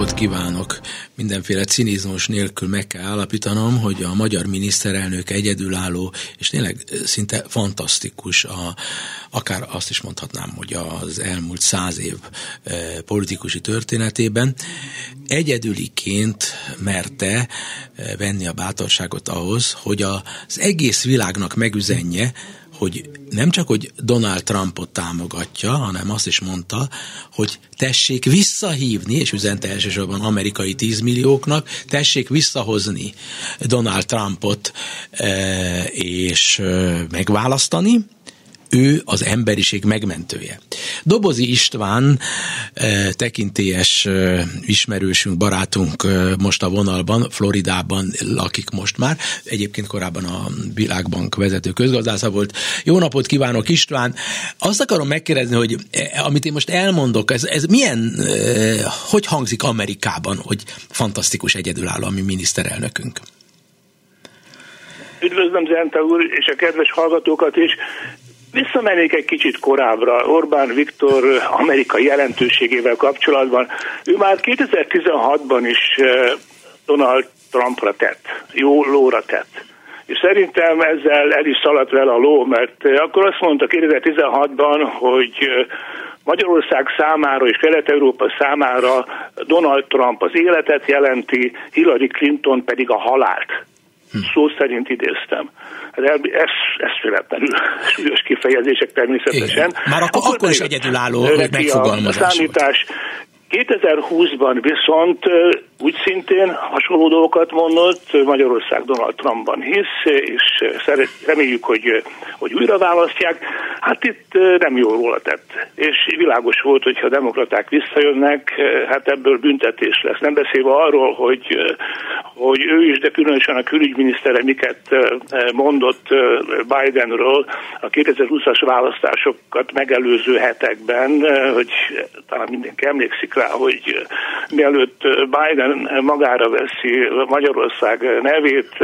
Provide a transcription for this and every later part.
Napot kívánok! Mindenféle cinizmus nélkül meg kell állapítanom, hogy a magyar miniszterelnök egyedülálló, és tényleg szinte fantasztikus, a, akár azt is mondhatnám, hogy az elmúlt száz év e, politikusi történetében egyedüliként merte e, venni a bátorságot ahhoz, hogy az egész világnak megüzenje, hogy nem csak, hogy Donald Trumpot támogatja, hanem azt is mondta, hogy tessék visszahívni, és üzente elsősorban amerikai tízmillióknak, tessék visszahozni Donald Trumpot e, és e, megválasztani, ő az emberiség megmentője. Dobozi István eh, tekintélyes eh, ismerősünk, barátunk eh, most a vonalban, Floridában lakik most már, egyébként korábban a Világbank vezető közgazdásza volt. Jó napot kívánok István! Azt akarom megkérdezni, hogy amit én most elmondok, ez, ez milyen, hogy hangzik Amerikában, hogy fantasztikus egyedülálló a mi miniszterelnökünk? Üdvözlöm Zenta úr, és a kedves hallgatókat is. Visszamennék egy kicsit korábbra, Orbán Viktor amerikai jelentőségével kapcsolatban. Ő már 2016-ban is eh, Donald Trumpra tett, jó lóra tett. És szerintem ezzel el is szaladt vele a ló, mert eh, akkor azt mondta 2016-ban, hogy eh, Magyarország számára és Kelet-Európa számára Donald Trump az életet jelenti, Hillary Clinton pedig a halált. Szó szerint idéztem. Hát ez, ez féletlenül súlyos kifejezések természetesen. Igen. Már akkor, akkor, akkor is egyedülálló megfogalmazás a számítás. 2020-ban viszont úgy szintén hasonló dolgokat mondott, Magyarország Donald Trumpban hisz, és reméljük, hogy, hogy újra választják. Hát itt nem jól róla tett. És világos volt, hogy ha a demokraták visszajönnek, hát ebből büntetés lesz. Nem beszélve arról, hogy, hogy ő is, de különösen a külügyminisztere miket mondott Bidenről a 2020-as választásokat megelőző hetekben, hogy talán mindenki emlékszik rá, hogy mielőtt Biden magára veszi Magyarország nevét,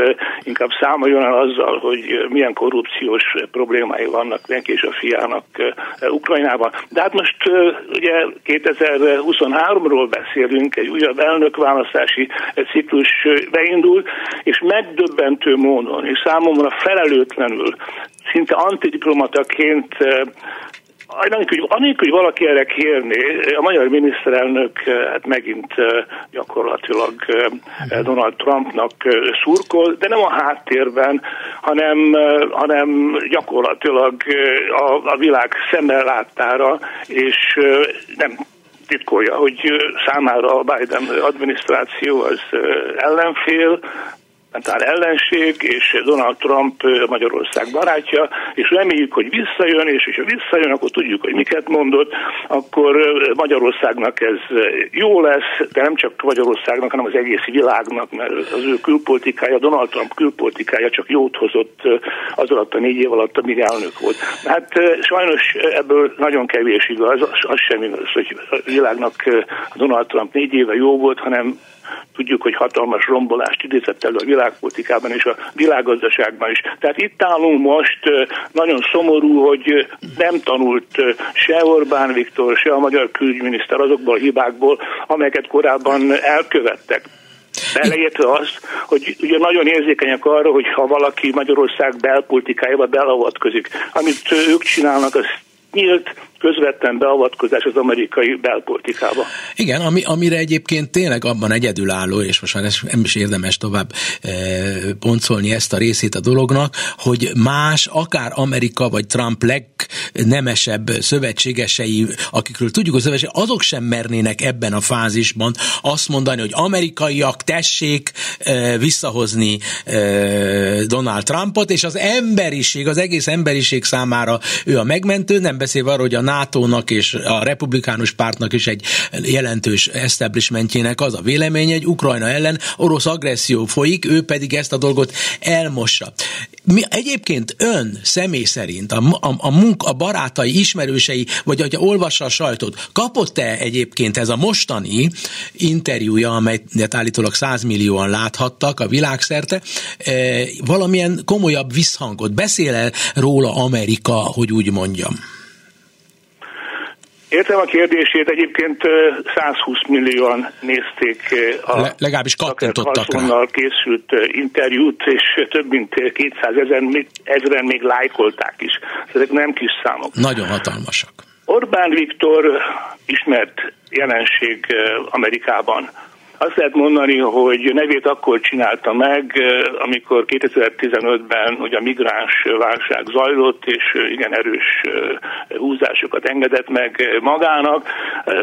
inkább számoljon el azzal, hogy milyen korrupciós problémái vannak neki és a fiának eh, Ukrajnában. De hát most eh, ugye 2023-ról beszélünk, egy újabb elnökválasztási ciklus beindul, és megdöbbentő módon, és számomra felelőtlenül, szinte antidiplomataként eh, Anélkül, anélkül, hogy valaki erre kérni, a magyar miniszterelnök hát megint gyakorlatilag Donald Trumpnak szurkol, de nem a háttérben, hanem, hanem gyakorlatilag a, a világ szemmel láttára, és nem titkolja, hogy számára a Biden adminisztráció az ellenfél, áll ellenség, és Donald Trump Magyarország barátja, és reméljük, hogy visszajön, és ha visszajön, akkor tudjuk, hogy miket mondott, akkor Magyarországnak ez jó lesz, de nem csak Magyarországnak, hanem az egész világnak, mert az ő külpolitikája, Donald Trump külpolitikája csak jót hozott az alatt a négy év alatt, amíg elnök volt. Hát sajnos ebből nagyon kevés igaz, az sem igaz, hogy a világnak Donald Trump négy éve jó volt, hanem tudjuk, hogy hatalmas rombolást idézett elő a világpolitikában és a világgazdaságban is. Tehát itt állunk most, nagyon szomorú, hogy nem tanult se Orbán Viktor, se a magyar külügyminiszter azokból a hibákból, amelyeket korábban elkövettek. Beleértve azt, hogy ugye nagyon érzékenyek arra, hogy ha valaki Magyarország belpolitikájába belavatkozik, amit ők csinálnak, az nyílt, közvetlen beavatkozás az amerikai belpolitikába. Igen, ami, amire egyébként tényleg abban egyedülálló, és most már nem is érdemes tovább e, poncolni ezt a részét a dolognak, hogy más, akár Amerika vagy Trump legnemesebb szövetségesei, akikről tudjuk, hogy szövetség, azok sem mernének ebben a fázisban azt mondani, hogy amerikaiak tessék e, visszahozni e, Donald Trumpot, és az emberiség, az egész emberiség számára ő a megmentő, nem beszélve arról, hogy a NATO-nak és a republikánus pártnak is egy jelentős establishmentjének az a véleménye, hogy Ukrajna ellen orosz agresszió folyik, ő pedig ezt a dolgot elmossa. Mi, egyébként ön személy szerint, a, a, a munka, a barátai, ismerősei, vagy hogyha olvassa a sajtót, kapott-e egyébként ez a mostani interjúja, amelyet állítólag 100 millióan láthattak a világszerte, e, valamilyen komolyabb visszhangot? Beszél-e róla Amerika, hogy úgy mondjam? Értem a kérdését, egyébként 120 millióan nézték a Le, legalábbis kattintottak rá. készült interjút, és több mint 200 ezen, ezeren még lájkolták is. Ezek nem kis számok. Nagyon hatalmasak. Orbán Viktor ismert jelenség Amerikában. Azt lehet mondani, hogy nevét akkor csinálta meg, amikor 2015-ben ugye a migráns válság zajlott, és igen erős húzásokat engedett meg magának.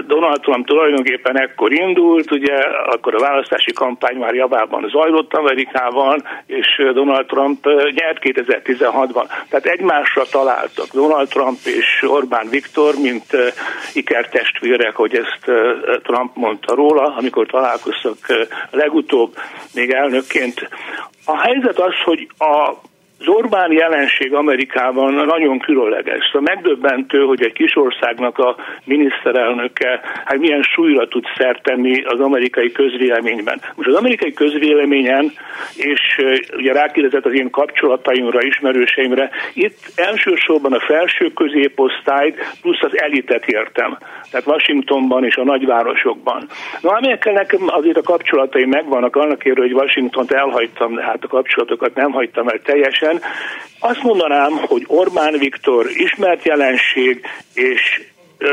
Donald Trump tulajdonképpen ekkor indult, ugye akkor a választási kampány már javában zajlott Amerikában, és Donald Trump nyert 2016-ban. Tehát egymásra találtak Donald Trump és Orbán Viktor, mint ikertestvérek, hogy ezt Trump mondta róla, amikor találkoztak találkoztak legutóbb még elnökként. A helyzet az, hogy a az Orbán jelenség Amerikában nagyon különleges. Szóval megdöbbentő, hogy egy kis országnak a miniszterelnöke hát milyen súlyra tud szert tenni az amerikai közvéleményben. Most az amerikai közvéleményen, és ugye rákérdezett az én kapcsolataimra, ismerőseimre, itt elsősorban a felső középosztályt plusz az elitet értem. Tehát Washingtonban és a nagyvárosokban. Na, amelyekkel nekem azért a kapcsolataim megvannak, annak érő, hogy Washingtont elhagytam, de hát a kapcsolatokat nem hagytam el teljesen, esetben. Azt mondanám, hogy Orbán Viktor ismert jelenség, és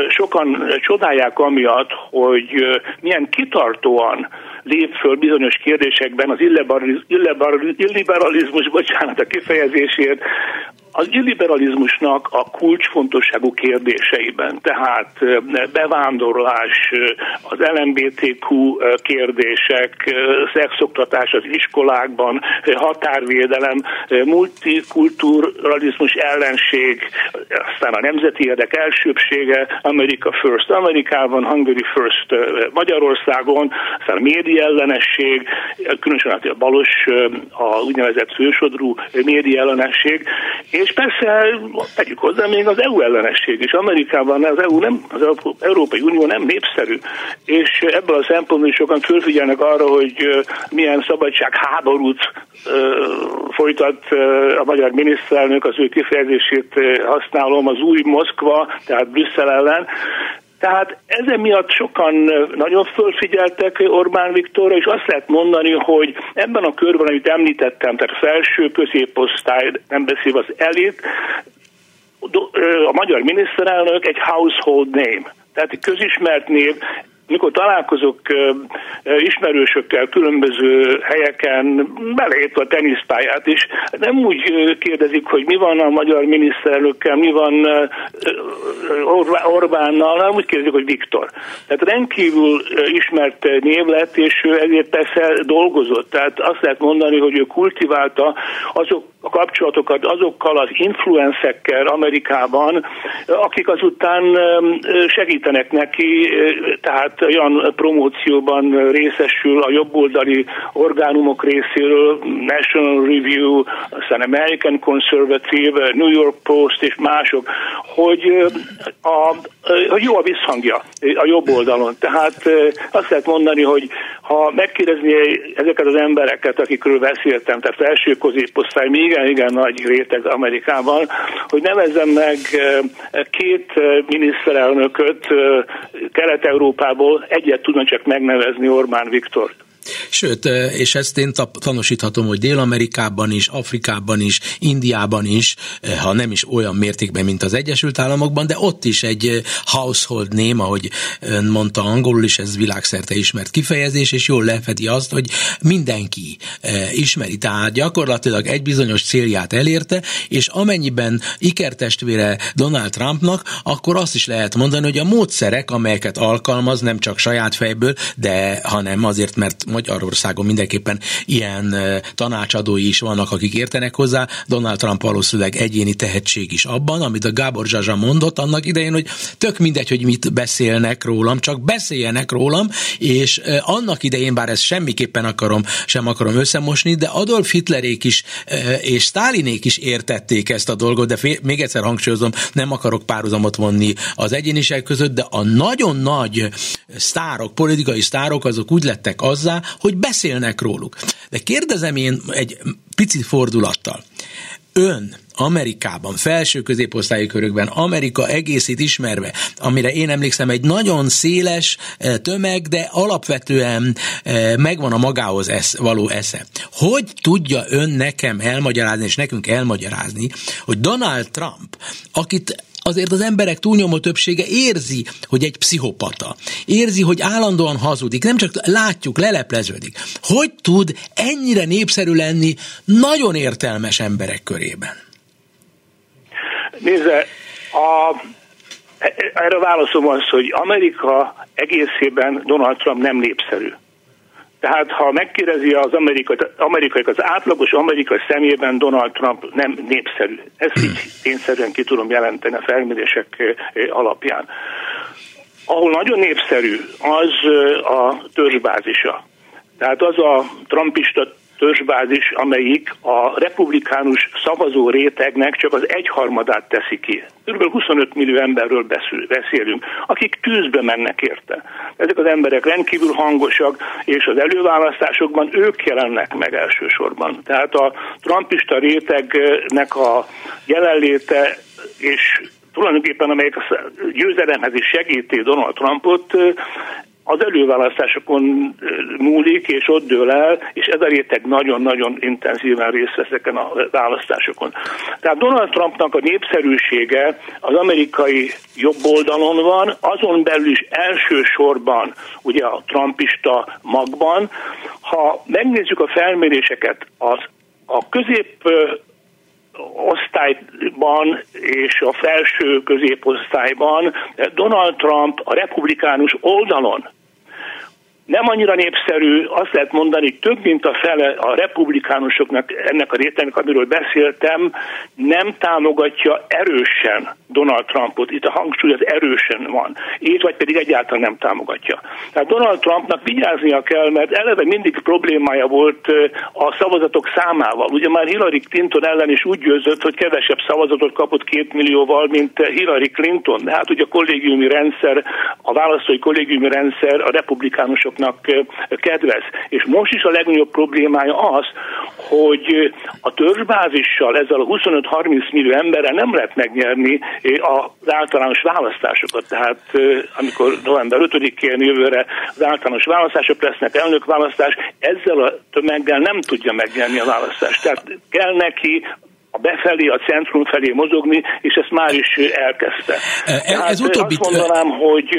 sokan csodálják amiatt, hogy milyen kitartóan lép föl bizonyos kérdésekben az illiberalizmus, bocsánat a kifejezésért, az illiberalizmusnak a kulcsfontosságú kérdéseiben, tehát bevándorlás, az LMBTQ kérdések, szexoktatás az iskolákban, határvédelem, multikulturalizmus ellenség, aztán a nemzeti érdek elsőbsége, America First Amerikában, Hungary First Magyarországon, aztán a média ellenesség, különösen a balos, a úgynevezett fősodrú média ellenesség, és persze tegyük hozzá még az EU ellenesség is. Amerikában az EU nem, az Európai Unió nem népszerű, és ebből a szempontból sokan fölfigyelnek arra, hogy milyen szabadság háborút folytat a magyar miniszterelnök, az ő kifejezését használom, az új Moszkva, tehát Brüsszel ellen, tehát ezen miatt sokan nagyon fölfigyeltek Orbán Viktorra, és azt lehet mondani, hogy ebben a körben, amit említettem, tehát felső középosztály, nem beszél az elit, a magyar miniszterelnök egy household name. Tehát közismert név, mikor találkozok ismerősökkel különböző helyeken, belét a teniszpályát is, nem úgy kérdezik, hogy mi van a magyar miniszterelnökkel, mi van Orbánnal, hanem úgy kérdezik, hogy Viktor. Tehát rendkívül ismert név lett, és ő ezért persze dolgozott. Tehát azt lehet mondani, hogy ő kultiválta azok a kapcsolatokat azokkal az influenszekkel Amerikában, akik azután segítenek neki, tehát olyan promócióban részesül a jobboldali orgánumok részéről, National Review, aztán American Conservative, New York Post és mások, hogy, a, hogy jó a visszhangja a jobb oldalon. Tehát azt lehet mondani, hogy ha megkérdezni ezeket az embereket, akikről beszéltem, tehát felső középosztály, még igen, igen nagy réteg Amerikában, hogy nevezzem meg két miniszterelnököt Kelet-Európából, egyet tudna csak megnevezni Orbán Viktor. Sőt, és ezt én tanúsíthatom, hogy Dél-Amerikában is, Afrikában is, Indiában is, ha nem is olyan mértékben, mint az Egyesült Államokban, de ott is egy household name, ahogy ön mondta angolul is, ez világszerte ismert kifejezés, és jól lefedi azt, hogy mindenki ismeri. Tehát gyakorlatilag egy bizonyos célját elérte, és amennyiben ikertestvére Donald Trumpnak, akkor azt is lehet mondani, hogy a módszerek, amelyeket alkalmaz, nem csak saját fejből, de hanem azért, mert Magyarországon mindenképpen ilyen tanácsadói is vannak, akik értenek hozzá. Donald Trump valószínűleg egyéni tehetség is abban, amit a Gábor Zsazsa mondott annak idején, hogy tök mindegy, hogy mit beszélnek rólam, csak beszéljenek rólam, és annak idején, bár ezt semmiképpen akarom, sem akarom összemosni, de Adolf Hitlerék is és Stalinék is értették ezt a dolgot, de még egyszer hangsúlyozom, nem akarok párhuzamot vonni az egyéniség között, de a nagyon nagy sztárok, politikai sztárok, azok úgy lettek azzá, hogy beszélnek róluk. De kérdezem én egy pici fordulattal. Ön Amerikában, felső középosztályi körökben, Amerika egészét ismerve, amire én emlékszem, egy nagyon széles eh, tömeg, de alapvetően eh, megvan a magához esz, való esze. Hogy tudja ön nekem elmagyarázni, és nekünk elmagyarázni, hogy Donald Trump, akit azért az emberek túlnyomó többsége érzi, hogy egy pszichopata. Érzi, hogy állandóan hazudik, nem csak látjuk, lelepleződik. Hogy tud ennyire népszerű lenni nagyon értelmes emberek körében? Nézze, a, erre válaszom az, hogy Amerika egészében Donald Trump nem népszerű. Tehát ha megkérdezi az amerikai, amerikai, az átlagos amerikai szemében Donald Trump nem népszerű. Ezt így tényszerűen ki tudom jelenteni a felmérések alapján. Ahol nagyon népszerű, az a törzsbázisa. Tehát az a trumpista törzsbázis, amelyik a republikánus szavazó rétegnek csak az egyharmadát teszi ki. Kb. 25 millió emberről beszélünk, akik tűzbe mennek érte. Ezek az emberek rendkívül hangosak, és az előválasztásokban ők jelennek meg elsősorban. Tehát a trumpista rétegnek a jelenléte és tulajdonképpen amelyek a győzelemhez is segíti Donald Trumpot, az előválasztásokon múlik, és ott dől el, és ez a réteg nagyon-nagyon intenzíven részt vesz ezeken a választásokon. Tehát Donald Trumpnak a népszerűsége az amerikai jobb oldalon van, azon belül is elsősorban ugye a trumpista magban. Ha megnézzük a felméréseket, az a közép osztályban és a felső középosztályban Donald Trump a republikánus oldalon nem annyira népszerű, azt lehet mondani, több mint a fele a republikánusoknak, ennek a rétegnek, amiről beszéltem, nem támogatja erősen Donald Trumpot. Itt a hangsúly az erősen van. Így vagy pedig egyáltalán nem támogatja. Tehát Donald Trumpnak vigyáznia kell, mert eleve mindig problémája volt a szavazatok számával. Ugye már Hillary Clinton ellen is úgy győzött, hogy kevesebb szavazatot kapott két millióval, mint Hillary Clinton. De hát ugye a kollégiumi rendszer, a választói kollégiumi rendszer a republikánusok pártoknak kedvez. És most is a legnagyobb problémája az, hogy a törzsbázissal, ezzel a 25-30 millió emberrel nem lehet megnyerni az általános választásokat. Tehát amikor november 5-én jövőre az általános választások lesznek, elnökválasztás, ezzel a tömeggel nem tudja megnyerni a választást. Tehát kell neki a befelé, a centrum felé mozogni, és ezt már is elkezdte. Ez, ez utóbbi... Azt mondanám, hogy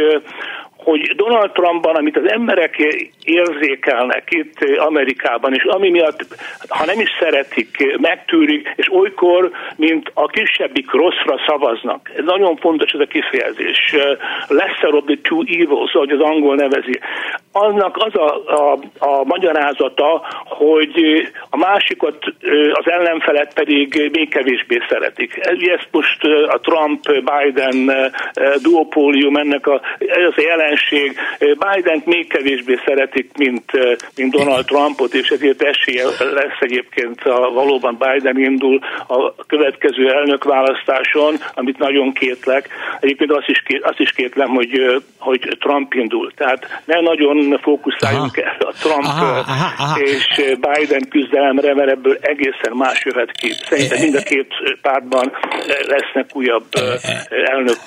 hogy Donald Trumpban, amit az emberek érzékelnek itt Amerikában, és ami miatt, ha nem is szeretik, megtűrik, és olykor, mint a kisebbik rosszra szavaznak. Ez nagyon fontos ez a kifejezés. Lesser of the two evils, ahogy az angol nevezi. Annak az a, a, a magyarázata, hogy a másikat, az ellenfelet pedig még kevésbé szeretik. Ez most a Trump-Biden duopólium, ennek a, ez a jelen ellenség. biden még kevésbé szeretik, mint, mint Donald Trumpot, és ezért esélye lesz egyébként, ha valóban Biden indul a következő elnökválasztáson, amit nagyon kétlek. Egyébként azt is, azt is kétlem, hogy, hogy Trump indul. Tehát ne nagyon fókuszáljunk el a Trump aha, aha, aha. és Biden küzdelemre, mert ebből egészen más jöhet ki. Szerintem mind a két pártban lesznek újabb elnök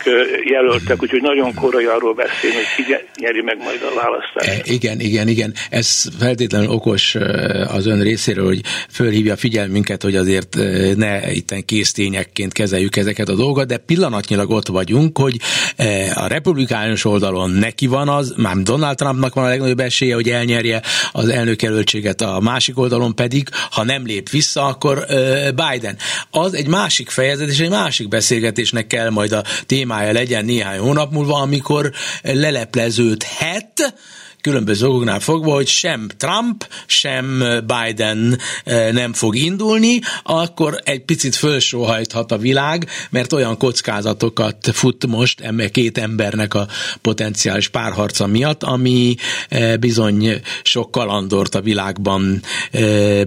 jelöltek, úgyhogy nagyon korai arról beszélni, hogy nyeri meg majd a választást. E, igen, igen, igen. Ez feltétlenül okos az ön részéről, hogy fölhívja figyelmünket, hogy azért ne itten késztényekként kezeljük ezeket a dolgokat, de pillanatnyilag ott vagyunk, hogy a republikánus oldalon neki van az, már Donald Trumpnak van a legnagyobb esélye, hogy elnyerje az elnökjelöltséget, a másik oldalon pedig, ha nem lép vissza, akkor Biden. Az egy másik fejezet, és egy másik beszélgetésnek kell majd a témája legyen néhány hónap múlva, amikor lele lelepleződhet, különböző okoknál fogva, hogy sem Trump, sem Biden nem fog indulni, akkor egy picit fölsóhajthat a világ, mert olyan kockázatokat fut most emme két embernek a potenciális párharca miatt, ami bizony sok kalandort a világban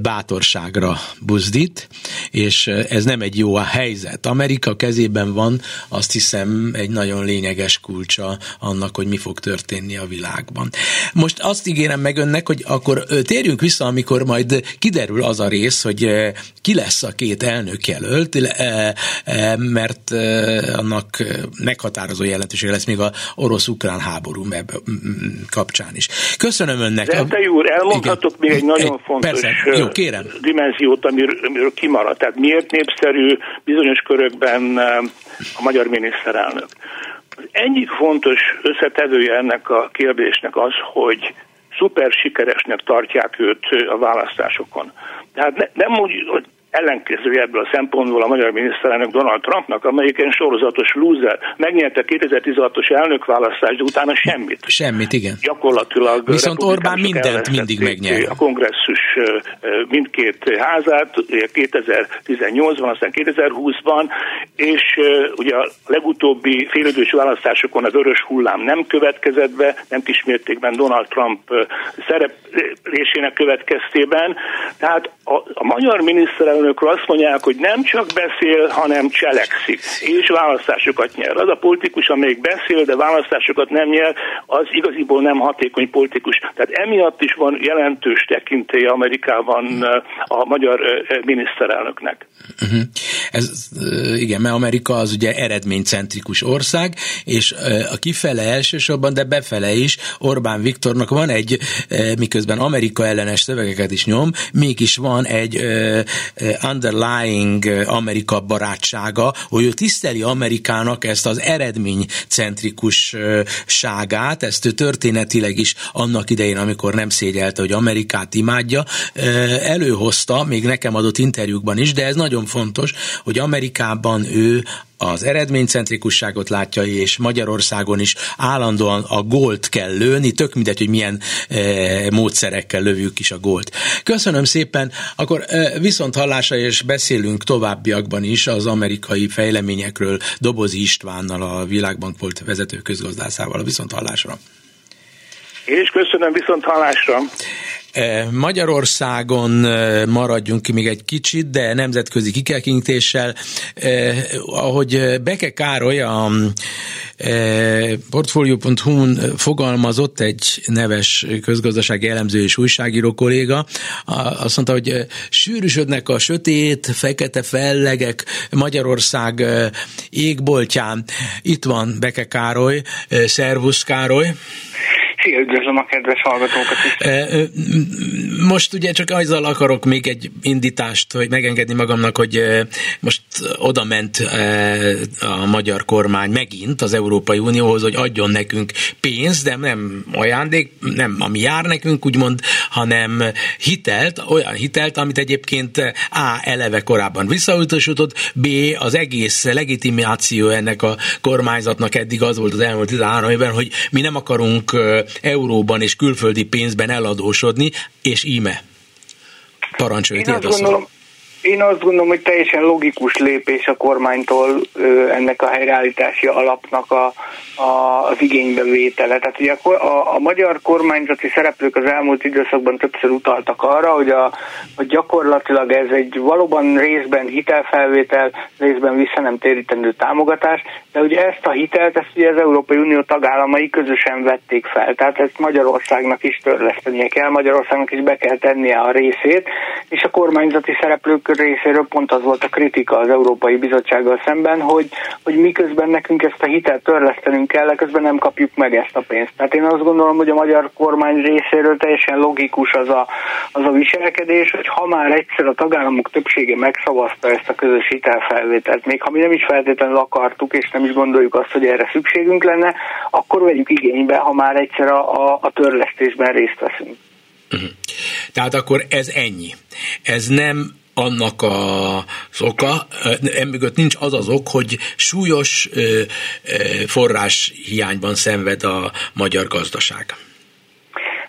bátorságra buzdít, és ez nem egy jó a helyzet. Amerika kezében van azt hiszem egy nagyon lényeges kulcsa annak, hogy mi fog történni a világban. Most azt ígérem meg önnek, hogy akkor térjünk vissza, amikor majd kiderül az a rész, hogy ki lesz a két elnök jelölt, mert annak meghatározó jelentősége lesz még a orosz-ukrán háború kapcsán is. Köszönöm önnek. De úr, elmondhatok Igen. még egy nagyon egy, fontos persze. Jó, kérem. dimenziót, amiről, amiről kimaradt. Tehát miért népszerű bizonyos körökben a magyar miniszterelnök? Egyik fontos összetevője ennek a kérdésnek az, hogy szuper sikeresnek tartják őt a választásokon. Tehát ne, nem úgy, hogy ellenkezője ebből a szempontból a magyar miniszterelnök Donald Trumpnak, amelyik egy sorozatos loser. Megnyerte 2016-os elnökválasztást, de utána semmit. Semmit, igen. Gyakorlatilag. Viszont Orbán mindent mindig megnyer. A kongresszus mindkét házát, 2018-ban, aztán 2020-ban, és ugye a legutóbbi félidős választásokon a vörös hullám nem következett be, nem kismértékben Donald Trump szereplésének következtében. Tehát a, a magyar miniszterelnök miniszterelnökről azt mondják, hogy nem csak beszél, hanem cselekszik, és választásokat nyer. Az a politikus, amelyik beszél, de választásokat nem nyer, az igaziból nem hatékony politikus. Tehát emiatt is van jelentős tekintély Amerikában eh, a magyar eh, miniszterelnöknek. Uh-huh. Ez, eh, igen, mert Amerika az ugye eredménycentrikus ország, és a kifele elsősorban, de befele is Orbán Viktornak van egy, miközben Amerika ellenes szövegeket is nyom, mégis van egy underlying Amerika barátsága, hogy ő tiszteli Amerikának ezt az eredménycentrikusságát, ezt ő történetileg is annak idején, amikor nem szégyelte, hogy Amerikát imádja, előhozta, még nekem adott interjúkban is, de ez nagyon fontos, hogy Amerikában ő az eredménycentrikusságot látja, és Magyarországon is állandóan a gólt kell lőni, tök mindegy, hogy milyen e, módszerekkel lövjük is a gólt. Köszönöm szépen, akkor e, viszont hallásra és beszélünk továbbiakban is az amerikai fejleményekről Dobozi Istvánnal, a Világbank volt vezető közgazdászával a viszont hallásra. Én is köszönöm viszont hallásra. E, Magyarországon e, maradjunk ki még egy kicsit, de nemzetközi kikekintéssel. Eh, ahogy Beke Károly a eh, portfolio.hu-n fogalmazott egy neves közgazdasági elemző és újságíró kolléga, azt mondta, hogy sűrűsödnek a sötét, fekete fellegek Magyarország égboltján. Itt van Beke Károly, szervusz Károly. Szia, üdvözlöm a kedves hallgatókat is. Most ugye csak azzal akarok még egy indítást, hogy megengedni magamnak, hogy most oda ment a magyar kormány megint az Európai Unióhoz, hogy adjon nekünk pénzt, de nem ajándék, nem ami jár nekünk, úgymond, hanem hitelt, olyan hitelt, amit egyébként A. eleve korábban visszautasított, B. az egész legitimáció ennek a kormányzatnak eddig az volt az elmúlt 13 évben, hogy mi nem akarunk euróban és külföldi pénzben eladósodni, és íme. Parancsolj, Én azt gondolom, én azt gondolom, hogy teljesen logikus lépés a kormánytól ennek a helyreállítási alapnak a, a, az igénybevétele. Tehát ugye a, a, a magyar kormányzati szereplők az elmúlt időszakban többször utaltak arra, hogy, a, hogy gyakorlatilag ez egy valóban részben hitelfelvétel, részben vissza nem térítendő támogatás, de ugye ezt a hitelt, ezt ugye az Európai Unió tagállamai közösen vették fel. Tehát ezt Magyarországnak is törlesztenie kell, Magyarországnak is be kell tennie a részét, és a kormányzati szereplők részéről pont az volt a kritika az Európai Bizottsággal szemben, hogy, hogy miközben nekünk ezt a hitelt törlesztenünk kell, közben nem kapjuk meg ezt a pénzt. Tehát én azt gondolom, hogy a magyar kormány részéről teljesen logikus az a, az a viselkedés, hogy ha már egyszer a tagállamok többsége megszavazta ezt a közös hitelfelvételt, még ha mi nem is feltétlenül akartuk, és nem is gondoljuk azt, hogy erre szükségünk lenne, akkor vegyük igénybe, ha már egyszer a, a, a törlesztésben részt veszünk. Uh-huh. Tehát akkor ez ennyi. Ez nem annak az oka, emögött nincs az az ok, hogy súlyos forrás hiányban szenved a magyar gazdaság.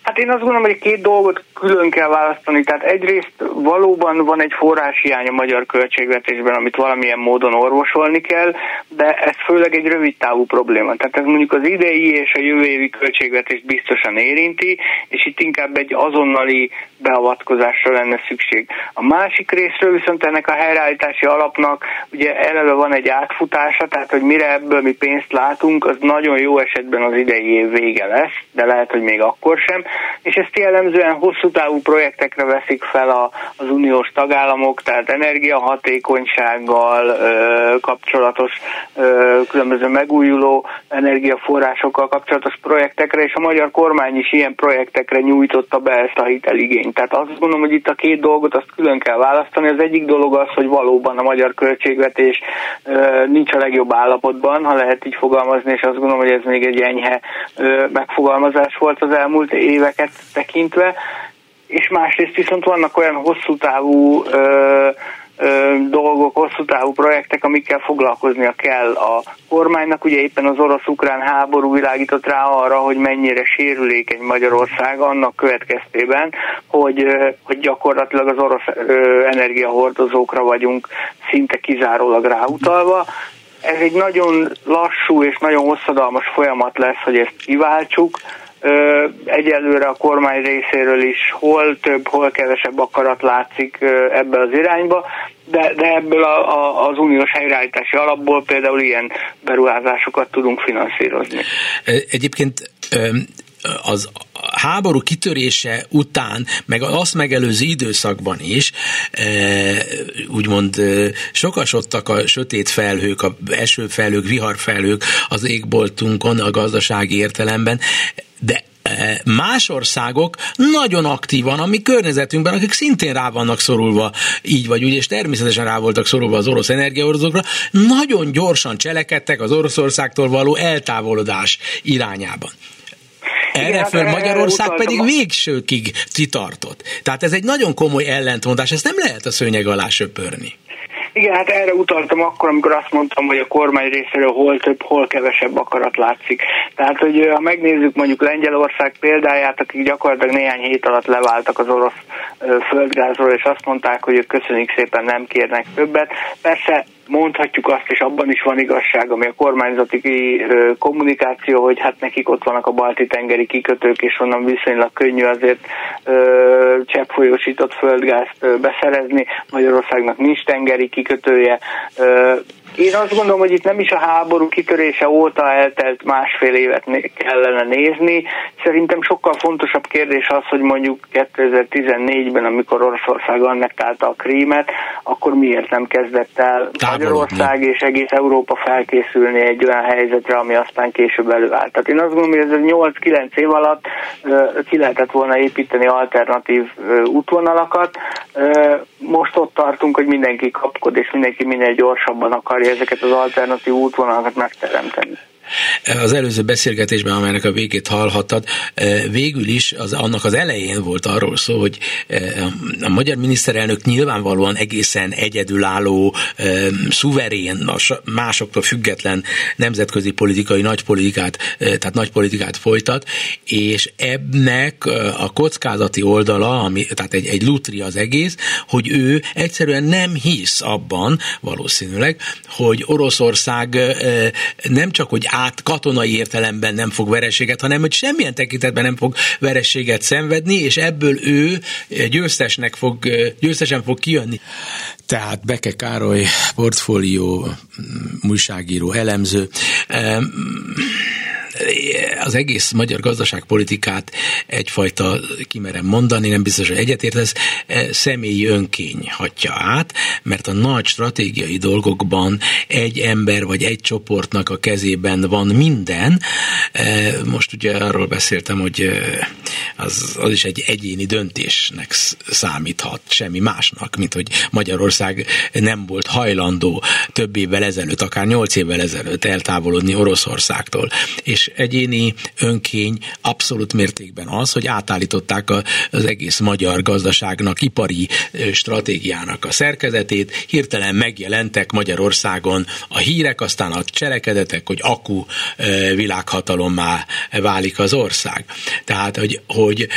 Hát én azt gondolom, hogy két dolgot külön kell választani. Tehát egyrészt valóban van egy forráshiány a magyar költségvetésben, amit valamilyen módon orvosolni kell, de ez főleg egy rövid távú probléma. Tehát ez mondjuk az idei és a jövő évi költségvetést biztosan érinti, és itt inkább egy azonnali beavatkozásra lenne szükség. A másik részről viszont ennek a helyreállítási alapnak ugye eleve van egy átfutása, tehát hogy mire ebből mi pénzt látunk, az nagyon jó esetben az idei év vége lesz, de lehet, hogy még akkor sem, és ezt jellemzően hosszú távú projektekre veszik fel a, az uniós tagállamok, tehát energiahatékonysággal kapcsolatos különböző megújuló energiaforrásokkal kapcsolatos projektekre, és a magyar kormány is ilyen projektekre nyújtotta be ezt a hiteligényt. Tehát azt gondolom, hogy itt a két dolgot azt külön kell választani. Az egyik dolog az, hogy valóban a magyar költségvetés nincs a legjobb állapotban, ha lehet így fogalmazni, és azt gondolom, hogy ez még egy enyhe megfogalmazás volt az elmúlt éveket tekintve, és másrészt viszont vannak olyan hosszú távú ö, ö, dolgok, hosszú távú projektek, amikkel foglalkoznia kell a kormánynak. Ugye éppen az orosz-ukrán háború világított rá arra, hogy mennyire sérülékeny Magyarország annak következtében, hogy, hogy gyakorlatilag az orosz energiahordozókra vagyunk szinte kizárólag ráutalva. Ez egy nagyon lassú és nagyon hosszadalmas folyamat lesz, hogy ezt kiváltsuk Egyelőre a kormány részéről is hol több, hol kevesebb akarat látszik ebbe az irányba, de, de ebből a, a, az uniós helyreállítási alapból például ilyen beruházásokat tudunk finanszírozni. Egyébként az háború kitörése után, meg azt megelőző időszakban is úgymond sokasodtak a sötét felhők, a esőfelhők, viharfelhők az égboltunkon a gazdasági értelemben, de más országok nagyon aktívan, ami környezetünkben, akik szintén rá vannak szorulva így vagy úgy, és természetesen rá voltak szorulva az orosz energiaorzókra, nagyon gyorsan cselekedtek az Oroszországtól való eltávolodás irányában. Erre föl Magyarország pedig végsőkig kitartott. Tehát ez egy nagyon komoly ellentmondás, ezt nem lehet a szőnyeg alá söpörni. Igen, hát erre utaltam akkor, amikor azt mondtam, hogy a kormány részéről hol több, hol kevesebb akarat látszik. Tehát, hogy ha megnézzük mondjuk Lengyelország példáját, akik gyakorlatilag néhány hét alatt leváltak az orosz földgázról, és azt mondták, hogy ők köszönjük szépen, nem kérnek többet. Persze mondhatjuk azt, és abban is van igazság, ami a kormányzati kommunikáció, hogy hát nekik ott vannak a balti tengeri kikötők, és onnan viszonylag könnyű azért cseppfolyósított földgázt beszerezni. Magyarországnak nincs tengeri kikötője, én azt gondolom, hogy itt nem is a háború kitörése óta eltelt másfél évet kellene nézni. Szerintem sokkal fontosabb kérdés az, hogy mondjuk 2014-ben, amikor Oroszország annektálta a krímet, akkor miért nem kezdett el Magyarország és egész Európa felkészülni egy olyan helyzetre, ami aztán később előállt. Tehát én azt gondolom, hogy ez 8-9 év alatt ki lehetett volna építeni alternatív útvonalakat. Most ott tartunk, hogy mindenki kapkod, és mindenki minél gyorsabban akarja ezeket az alternatív útvonalakat megteremteni. Az előző beszélgetésben, amelynek a végét hallhattad, eh, végül is az, annak az elején volt arról szó, hogy eh, a magyar miniszterelnök nyilvánvalóan egészen egyedülálló, eh, szuverén, másoktól független nemzetközi politikai nagypolitikát, tehát nagypolitikát folytat, és ebnek a kockázati oldala, ami, tehát egy, egy lutri az egész, hogy ő egyszerűen nem hisz abban valószínűleg, hogy Oroszország nem csak, hogy át katonai értelemben nem fog vereséget, hanem hogy semmilyen tekintetben nem fog vereséget szenvedni, és ebből ő győztesnek fog, győztesen fog kijönni. Tehát Beke Károly, portfólió, mm, újságíró, elemző az egész magyar gazdaságpolitikát egyfajta, kimerem mondani, nem biztos, hogy egyetértesz, e, személyi önkény hatja át, mert a nagy stratégiai dolgokban egy ember vagy egy csoportnak a kezében van minden. E, most ugye arról beszéltem, hogy e, az, az is egy egyéni döntésnek számíthat, semmi másnak, mint hogy Magyarország nem volt hajlandó több évvel ezelőtt, akár nyolc évvel ezelőtt eltávolodni Oroszországtól. És és egyéni önkény abszolút mértékben az, hogy átállították az egész magyar gazdaságnak, ipari stratégiának a szerkezetét, hirtelen megjelentek Magyarországon a hírek, aztán a cselekedetek, hogy akku világhatalommá válik az ország. Tehát, hogy, hogy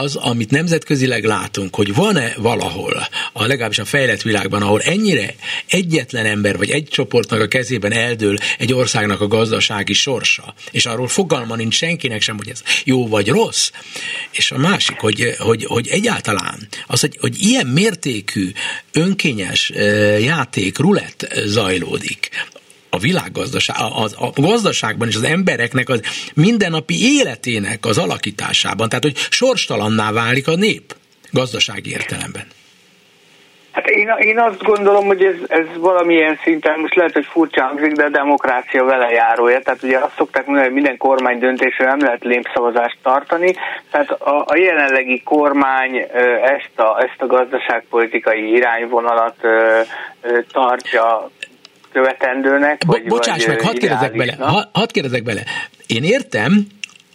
az, amit nemzetközileg látunk, hogy van-e valahol, a legalábbis a fejlett világban, ahol ennyire egyetlen ember vagy egy csoportnak a kezében eldől egy országnak a gazdasági sorsa, és arról fogalma nincs senkinek sem, hogy ez jó vagy rossz. És a másik, hogy, hogy, hogy egyáltalán az, hogy, hogy ilyen mértékű önkényes játék, rulett zajlódik, a világgazdaság, a, a gazdaságban és az embereknek az mindennapi életének az alakításában, tehát hogy sorstalanná válik a nép gazdasági értelemben. Hát én, én azt gondolom, hogy ez, ez valamilyen szinten, most lehet, hogy furcsa hangzik, de a demokrácia vele járója. Tehát ugye azt szokták mondani, hogy minden kormány döntésre nem lehet lépszavazást tartani. Tehát a, a jelenlegi kormány ezt a, ezt a gazdaságpolitikai irányvonalat tartja követendőnek. Bo- vagy, bocsáss vagy meg, hadd kérdezek bele, ha, hadd kérdezek bele. Én értem,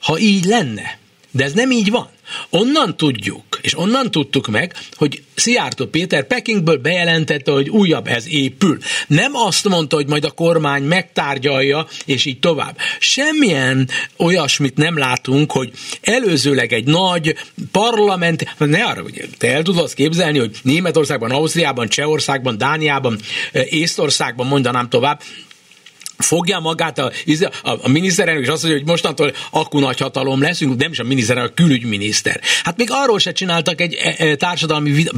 ha így lenne, de ez nem így van. Onnan tudjuk, és onnan tudtuk meg, hogy Szijjártó Péter Pekingből bejelentette, hogy újabb ez épül. Nem azt mondta, hogy majd a kormány megtárgyalja, és így tovább. Semmilyen olyasmit nem látunk, hogy előzőleg egy nagy parlament, ne arra, hogy te el tudod képzelni, hogy Németországban, Ausztriában, Csehországban, Dániában, Észtországban mondanám tovább, fogja magát a, a, a miniszterelnök, és azt mondja, hogy mostantól akku nagy hatalom leszünk, nem is a miniszterelnök, a külügyminiszter. Hát még arról se csináltak egy e, e, társadalmi vita,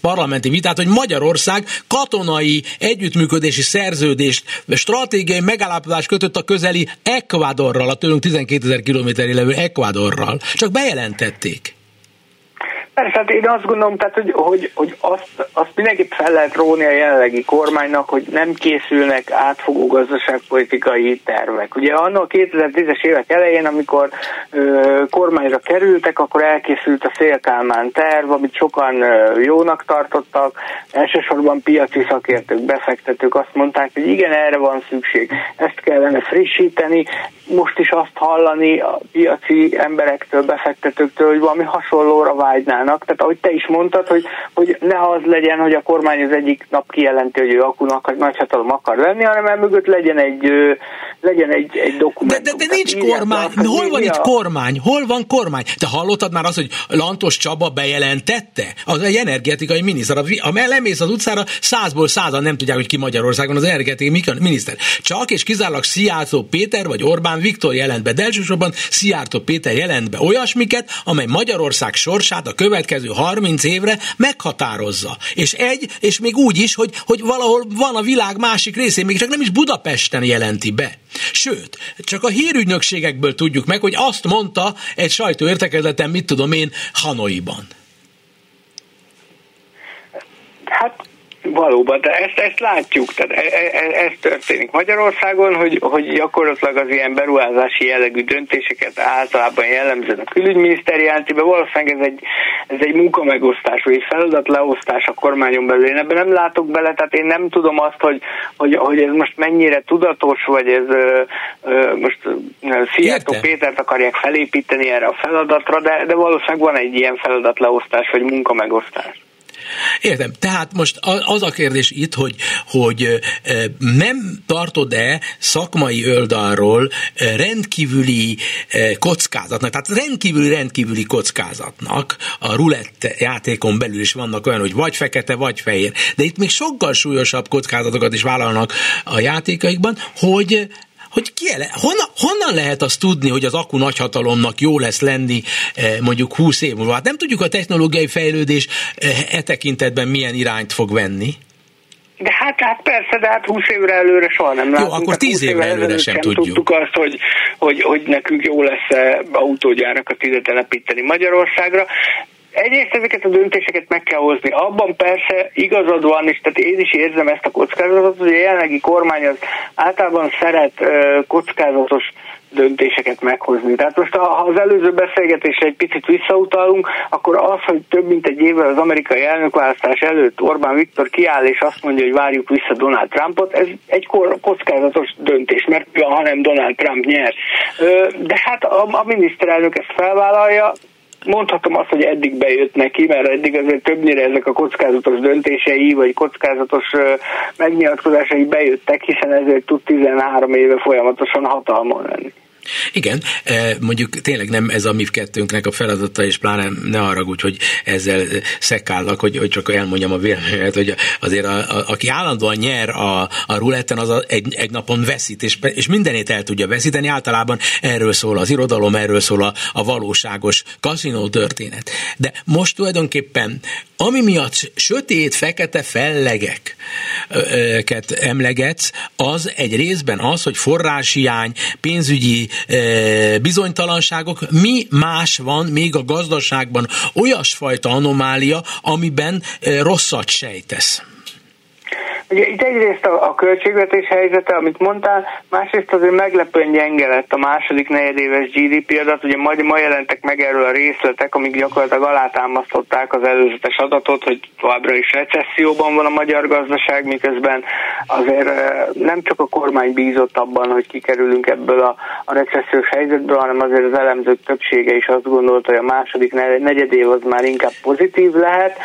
parlamenti vitát, hogy Magyarország katonai együttműködési szerződést, stratégiai megállapodás kötött a közeli Ecuadorral, a tőlünk 12 ezer kilométerre levő Ecuadorral. Csak bejelentették. Persze, hát én azt gondolom, tehát, hogy, hogy, hogy azt, azt mindenképp fel lehet róni a jelenlegi kormánynak, hogy nem készülnek átfogó gazdaságpolitikai tervek. Ugye annak a 2010-es évek elején, amikor ö, kormányra kerültek, akkor elkészült a Szélkálmán terv, amit sokan ö, jónak tartottak, elsősorban piaci szakértők, befektetők azt mondták, hogy igen, erre van szükség, ezt kellene frissíteni, most is azt hallani a piaci emberektől, befektetőktől, hogy valami hasonlóra vágynának. Tehát ahogy te is mondtad, hogy, hogy ne az legyen, hogy a kormány az egyik nap kijelenti, hogy ő akunak nagyhatalom akar lenni, hanem emögött legyen egy, legyen egy, egy dokumentum. De, de, de nincs kormány. Azt, hol van itt a... kormány? Hol van kormány? Te hallottad már azt, hogy Lantos Csaba bejelentette? Az egy energetikai miniszter. Ha lemész az utcára, százból százan nem tudják, hogy ki Magyarországon az energetikai miniszter. Csak és kizárólag Szijjátszó Péter vagy Orbán Viktor jelent be, de elsősorban Szijjártó Péter jelent be olyasmiket, amely Magyarország sorsát a következő 30 évre meghatározza. És egy, és még úgy is, hogy, hogy valahol van a világ másik részén, még csak nem is Budapesten jelenti be. Sőt, csak a hírügynökségekből tudjuk meg, hogy azt mondta egy sajtóértekezleten, mit tudom én, Hanoiban. Hát Valóban, de ezt, ezt látjuk, tehát e, e, e, ez történik Magyarországon, hogy, hogy gyakorlatilag az ilyen beruházási jellegű döntéseket általában jellemzően a külügyminiszter jelenti, de valószínűleg ez egy, ez egy munkamegosztás, vagy egy feladatleosztás a kormányon belül. Én ebben nem látok bele, tehát én nem tudom azt, hogy, hogy, hogy ez most mennyire tudatos, vagy ez ö, ö, most Szijjártó Pétert akarják felépíteni erre a feladatra, de, de valószínűleg van egy ilyen feladatleosztás, vagy munkamegosztás. Értem. Tehát most az a kérdés itt, hogy, hogy nem tartod-e szakmai oldalról rendkívüli kockázatnak, tehát rendkívüli rendkívüli kockázatnak a rulett játékon belül is vannak olyan, hogy vagy fekete, vagy fehér. De itt még sokkal súlyosabb kockázatokat is vállalnak a játékaikban, hogy hogy ki ele, honnan, honnan lehet azt tudni, hogy az akku nagyhatalomnak jó lesz lenni eh, mondjuk 20 év múlva? Hát nem tudjuk a technológiai fejlődés eh, e tekintetben milyen irányt fog venni. De hát, hát persze, de hát 20 évre előre soha nem látunk. Jó, akkor 10 évre előre, előre sem, sem tudjuk. tudtuk azt, hogy, hogy, hogy nekünk jó lesz autógyárakat ide telepíteni Magyarországra. Egyrészt ezeket a döntéseket meg kell hozni. Abban persze igazad van, és tehát én is érzem ezt a kockázatot, hogy a jelenlegi kormány az általában szeret kockázatos döntéseket meghozni. Tehát most ha az előző beszélgetésre egy picit visszautalunk, akkor az, hogy több mint egy évvel az amerikai elnökválasztás előtt Orbán Viktor kiáll és azt mondja, hogy várjuk vissza Donald Trumpot, ez egy kockázatos döntés, mert ha nem Donald Trump nyer. De hát a, a miniszterelnök ezt felvállalja, mondhatom azt, hogy eddig bejött neki, mert eddig azért többnyire ezek a kockázatos döntései, vagy kockázatos megnyilatkozásai bejöttek, hiszen ezért tud 13 éve folyamatosan hatalmon lenni. Igen, e, mondjuk tényleg nem ez a mi kettőnknek a feladata, és pláne ne arra úgy, hogy ezzel szekállak, hogy, hogy csak elmondjam a véleményet, hogy azért a, a, aki állandóan nyer a, a ruletten, az a, egy, egy napon veszít, és, és mindenét el tudja veszíteni. Általában erről szól az irodalom, erről szól a, a valóságos kaszinó történet. De most tulajdonképpen ami miatt sötét, fekete fellegeket emlegetsz, az egy részben az, hogy forráshiány, pénzügyi bizonytalanságok, mi más van még a gazdaságban olyasfajta anomália, amiben rosszat sejtesz. Ugye itt egyrészt a, a költségvetés helyzete, amit mondtál, másrészt azért meglepően gyenge lett a második negyedéves GDP adat, ugye majd ma jelentek meg erről a részletek, amik gyakorlatilag alátámasztották az előzetes adatot, hogy továbbra is recesszióban van a magyar gazdaság, miközben azért nem csak a kormány bízott abban, hogy kikerülünk ebből a, a recessziós helyzetből, hanem azért az elemzők többsége is azt gondolta, hogy a második negyedév az már inkább pozitív lehet.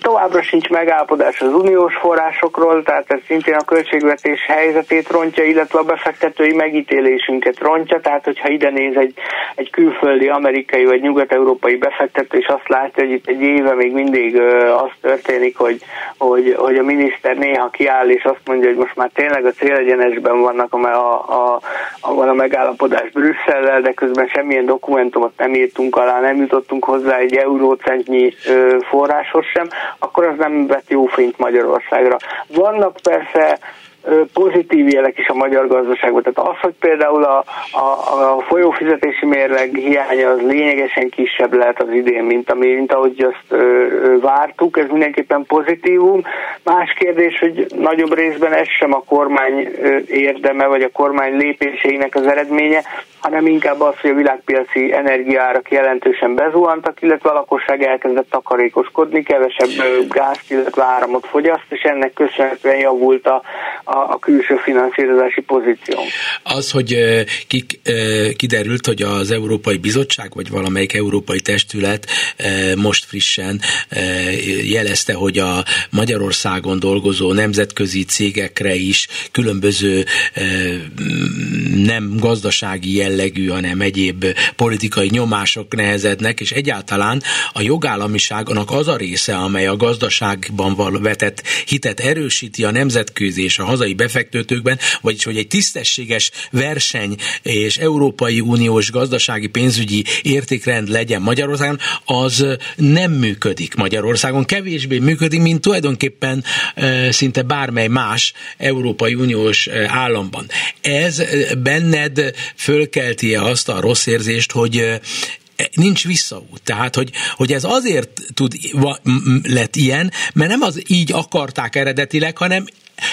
Továbbra sincs megállapodás az uniós forrás forrásokról, tehát ez szintén a költségvetés helyzetét rontja, illetve a befektetői megítélésünket rontja, tehát hogyha ide néz egy, egy külföldi, amerikai vagy nyugat-európai befektető, és azt látja, hogy itt egy éve még mindig az történik, hogy, hogy, hogy a miniszter néha kiáll, és azt mondja, hogy most már tényleg a célegyenesben vannak a, a, a, van a megállapodás Brüsszellel, de közben semmilyen dokumentumot nem írtunk alá, nem jutottunk hozzá egy eurócentnyi forráshoz sem, akkor az nem vett jó fényt Magyarországra. Vannak persze pozitív jelek is a magyar gazdaságban. Tehát az, hogy például a, a, a folyófizetési mérleg hiánya az lényegesen kisebb lehet az idén, mint, ami, mint ahogy azt ö, vártuk, ez mindenképpen pozitívum. Más kérdés, hogy nagyobb részben ez sem a kormány érdeme, vagy a kormány lépéseinek az eredménye, hanem inkább az, hogy a világpiaci energiárak jelentősen bezuhantak, illetve a lakosság elkezdett takarékoskodni, kevesebb gázt, illetve áramot fogyaszt, és ennek köszönhetően javult a, a, külső finanszírozási pozíció. Az, hogy kik, kiderült, hogy az Európai Bizottság, vagy valamelyik európai testület most frissen jelezte, hogy a Magyarországon dolgozó nemzetközi cégekre is különböző nem gazdasági jel jellegű, hanem egyéb politikai nyomások nehezednek, és egyáltalán a jogállamiságnak az a része, amely a gazdaságban vetett hitet erősíti a nemzetközi és a hazai befektetőkben, vagyis hogy egy tisztességes verseny és Európai Uniós gazdasági pénzügyi értékrend legyen Magyarországon, az nem működik Magyarországon. Kevésbé működik, mint tulajdonképpen szinte bármely más Európai Uniós államban. Ez benned föl kell kelti-e azt a rossz érzést, hogy e, nincs visszaút. Tehát, hogy, hogy ez azért tud, lett ilyen, mert nem az így akarták eredetileg, hanem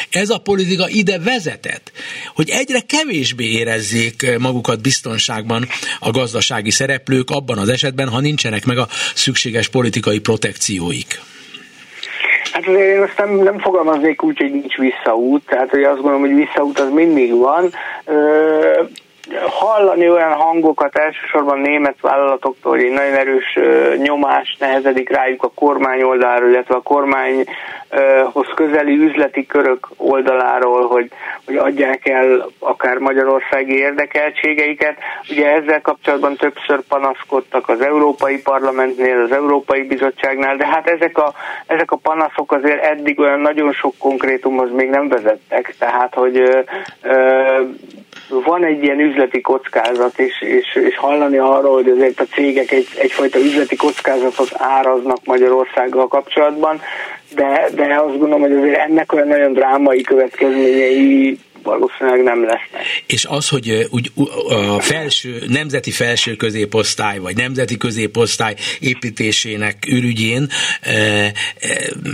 ez a politika ide vezetett, hogy egyre kevésbé érezzék magukat biztonságban a gazdasági szereplők abban az esetben, ha nincsenek meg a szükséges politikai protekcióik. Hát azért én azt nem, nem fogalmaznék úgy, hogy nincs visszaút, tehát hogy azt gondolom, hogy visszaút az mindig van. Ö, hallani olyan hangokat elsősorban német vállalatoktól, hogy egy nagyon erős nyomás nehezedik rájuk a kormány oldaláról, illetve a kormányhoz közeli üzleti körök oldaláról, hogy, hogy adják el akár magyarországi érdekeltségeiket. Ugye ezzel kapcsolatban többször panaszkodtak az Európai Parlamentnél, az Európai Bizottságnál, de hát ezek a, ezek a panaszok azért eddig olyan nagyon sok konkrétumhoz még nem vezettek, tehát hogy ö, ö, van egy ilyen üzleti kockázat, és, és, és hallani arról, hogy azért a cégek egy, egyfajta üzleti kockázatot áraznak Magyarországgal kapcsolatban, de, de azt gondolom, hogy azért ennek olyan nagyon drámai következményei valószínűleg nem lesznek. És az, hogy úgy a felső, nemzeti felső középosztály, vagy nemzeti középosztály építésének ürügyén,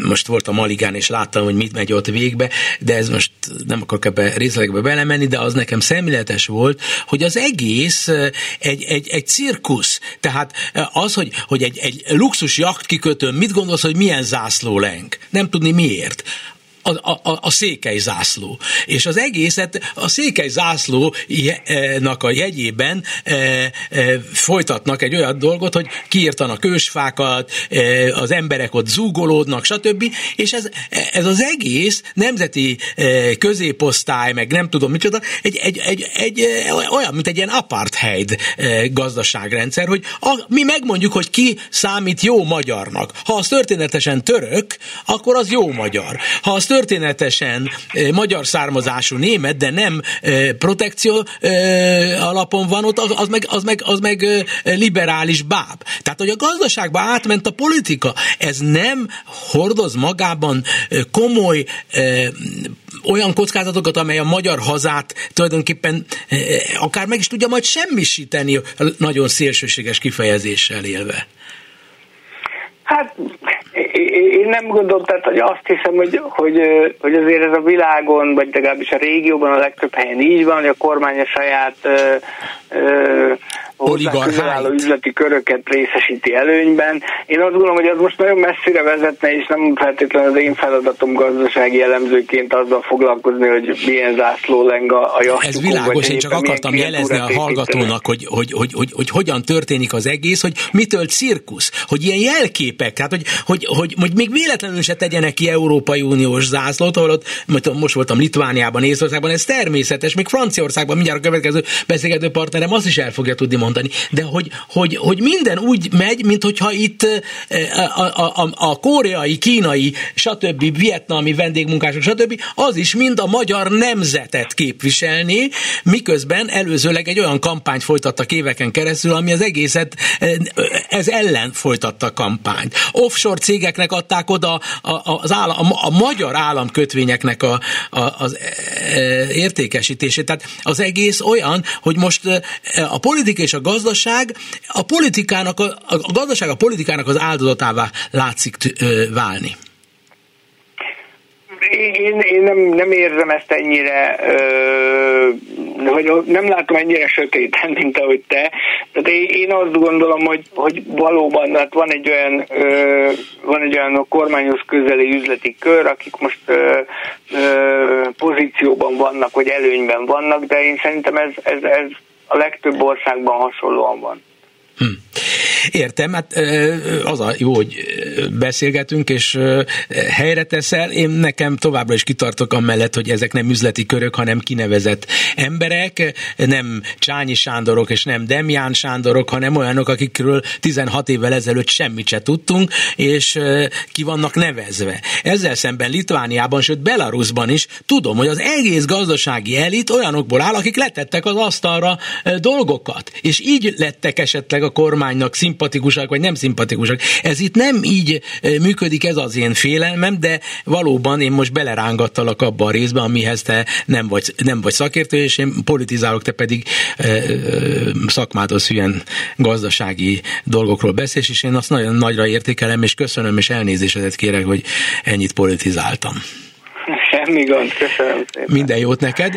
most volt a Maligán, és láttam, hogy mit megy ott végbe, de ez most nem akarok ebbe részletekbe belemenni, de az nekem szemléletes volt, hogy az egész egy, egy, egy cirkusz. Tehát az, hogy, hogy egy, egy luxus jakt kikötőn, mit gondolsz, hogy milyen zászló lenk? Nem tudni miért a, a, a székely zászló. És az egészet a székely zászlónak a jegyében e, e, folytatnak egy olyan dolgot, hogy kiírtanak ősfákat, e, az emberek ott zúgolódnak, stb. És ez, ez az egész nemzeti középosztály, meg nem tudom micsoda, egy, egy, egy, egy, olyan, mint egy ilyen apartheid gazdaságrendszer, hogy a, mi megmondjuk, hogy ki számít jó magyarnak. Ha az történetesen török, akkor az jó magyar. Ha az történetesen magyar származású német, de nem protekció alapon van ott, az meg, az meg, az meg liberális báb. Tehát, hogy a gazdaságba átment a politika, ez nem hordoz magában komoly olyan kockázatokat, amely a magyar hazát tulajdonképpen akár meg is tudja majd semmisíteni nagyon szélsőséges kifejezéssel élve. Hát én nem gondolom, tehát hogy azt hiszem, hogy, hogy, hogy azért ez a világon, vagy legalábbis a régióban a legtöbb helyen így van, hogy a kormány a saját ö, ö, hozzá üzleti köröket részesíti előnyben. Én azt gondolom, hogy az most nagyon messzire vezetne, és nem feltétlenül az én feladatom gazdasági elemzőként azzal foglalkozni, hogy milyen zászló leng a, a Ez világos, én csak akartam jelezni a hallgatónak, hogy, hogy, hogy, hogy, hogy hogyan történik az egész, hogy mitől cirkusz, hogy ilyen jelképek, tehát hogy, hogy, hogy, hogy még véletlenül se tegyenek ki Európai Uniós zászlót, ahol ott, most voltam Litvániában, Észországban, ez természetes, még Franciaországban mindjárt a következő beszélgető partnerem azt is el fogja tudni mondani, de hogy, hogy, hogy minden úgy megy, mint hogyha itt a, a, a, a koreai, kínai, stb. vietnami vendégmunkások, stb. az is mind a magyar nemzetet képviselni, miközben előzőleg egy olyan kampányt folytattak éveken keresztül, ami az egészet ez ellen folytatta a kampányt. Offshore cégeknek adták oda az állam, a, a magyar államkötvényeknek a, a, az értékesítését. Tehát az egész olyan, hogy most a politika és a gazdaság a politikának, a, a gazdaság a politikának az áldozatává látszik válni én, én nem, nem érzem ezt ennyire, ö, hogy nem látom ennyire sötéten, mint ahogy te. Tehát én, én azt gondolom, hogy, hogy valóban hát van egy olyan ö, van egy olyan kormányhoz közeli üzleti kör, akik most ö, ö, pozícióban vannak, hogy előnyben vannak, de én szerintem ez, ez, ez a legtöbb országban hasonlóan van. Hm. Értem, hát az a jó, hogy beszélgetünk, és helyre teszel. Én nekem továbbra is kitartok amellett, hogy ezek nem üzleti körök, hanem kinevezett emberek, nem Csányi Sándorok és nem Demján Sándorok, hanem olyanok, akikről 16 évvel ezelőtt semmit se tudtunk, és ki vannak nevezve. Ezzel szemben Litvániában, sőt Belarusban is tudom, hogy az egész gazdasági elit olyanokból áll, akik letettek az asztalra dolgokat, és így lettek esetleg a kormánynak szimp szimpatikusak, vagy nem szimpatikusak. Ez itt nem így működik, ez az én félelmem, de valóban én most belerángattalak abba a részbe, amihez te nem vagy, nem vagy szakértő, és én politizálok, te pedig szakmádhoz hülyen gazdasági dolgokról beszélsz, és én azt nagyon nagyra értékelem, és köszönöm, és elnézésedet kérek, hogy ennyit politizáltam. Semmi gond, köszönöm szépen. Minden jót neked.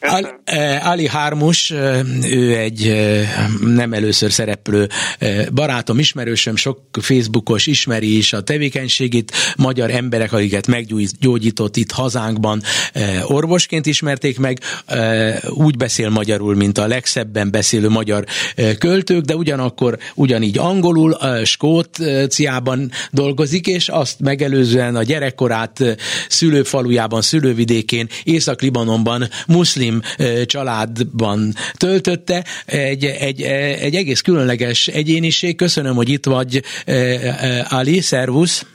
Al, eh, Ali Hármus, eh, ő egy eh, nem először szereplő barátom, ismerősöm, sok Facebookos ismeri is a tevékenységét, magyar emberek, akiket meggyógyított itt hazánkban, orvosként ismerték meg, úgy beszél magyarul, mint a legszebben beszélő magyar költők, de ugyanakkor ugyanígy angolul, Skóciában dolgozik, és azt megelőzően a gyerekkorát szülőfalujában, szülővidékén, Észak-Libanonban muszlim családban töltötte, egy, egy, egy egész különleges egyéniség. Köszönöm, hogy itt vagy, Ali, szervusz!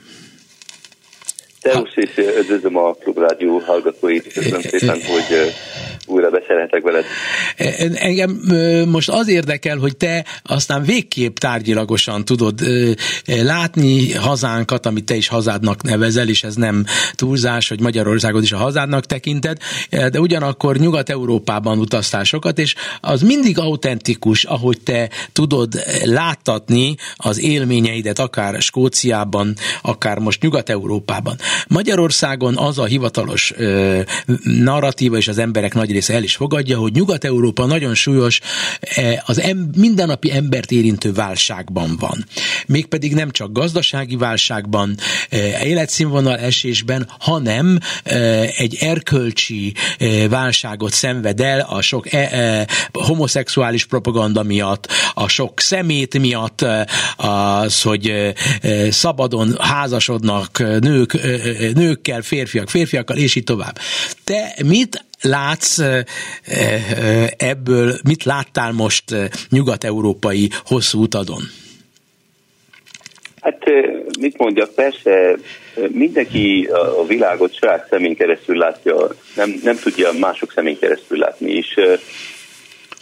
Szervusz, és üdvözlöm a Klubrádió hallgatóit. Köszönöm szépen, hogy újra beszélhetek veled. Engem most az érdekel, hogy te aztán végképp tárgyilagosan tudod látni hazánkat, amit te is hazádnak nevezel, és ez nem túlzás, hogy Magyarországot is a hazádnak tekinted, de ugyanakkor Nyugat-Európában utaztál sokat, és az mindig autentikus, ahogy te tudod láttatni az élményeidet, akár Skóciában, akár most Nyugat-Európában. Magyarországon az a hivatalos narratíva, és az emberek nagy része el is fogadja, hogy Nyugat-Európa nagyon súlyos, az em, mindennapi embert érintő válságban van. Mégpedig nem csak gazdasági válságban, életszínvonal esésben, hanem egy erkölcsi válságot szenved el a sok e, e, homoszexuális propaganda miatt, a sok szemét miatt, az, hogy szabadon házasodnak nők, nőkkel, férfiak, férfiakkal, és így tovább. Te mit látsz ebből, mit láttál most nyugat-európai hosszú utadon? Hát mit mondjak, persze mindenki a világot saját szemén keresztül látja, nem, nem tudja mások szemén keresztül látni, és,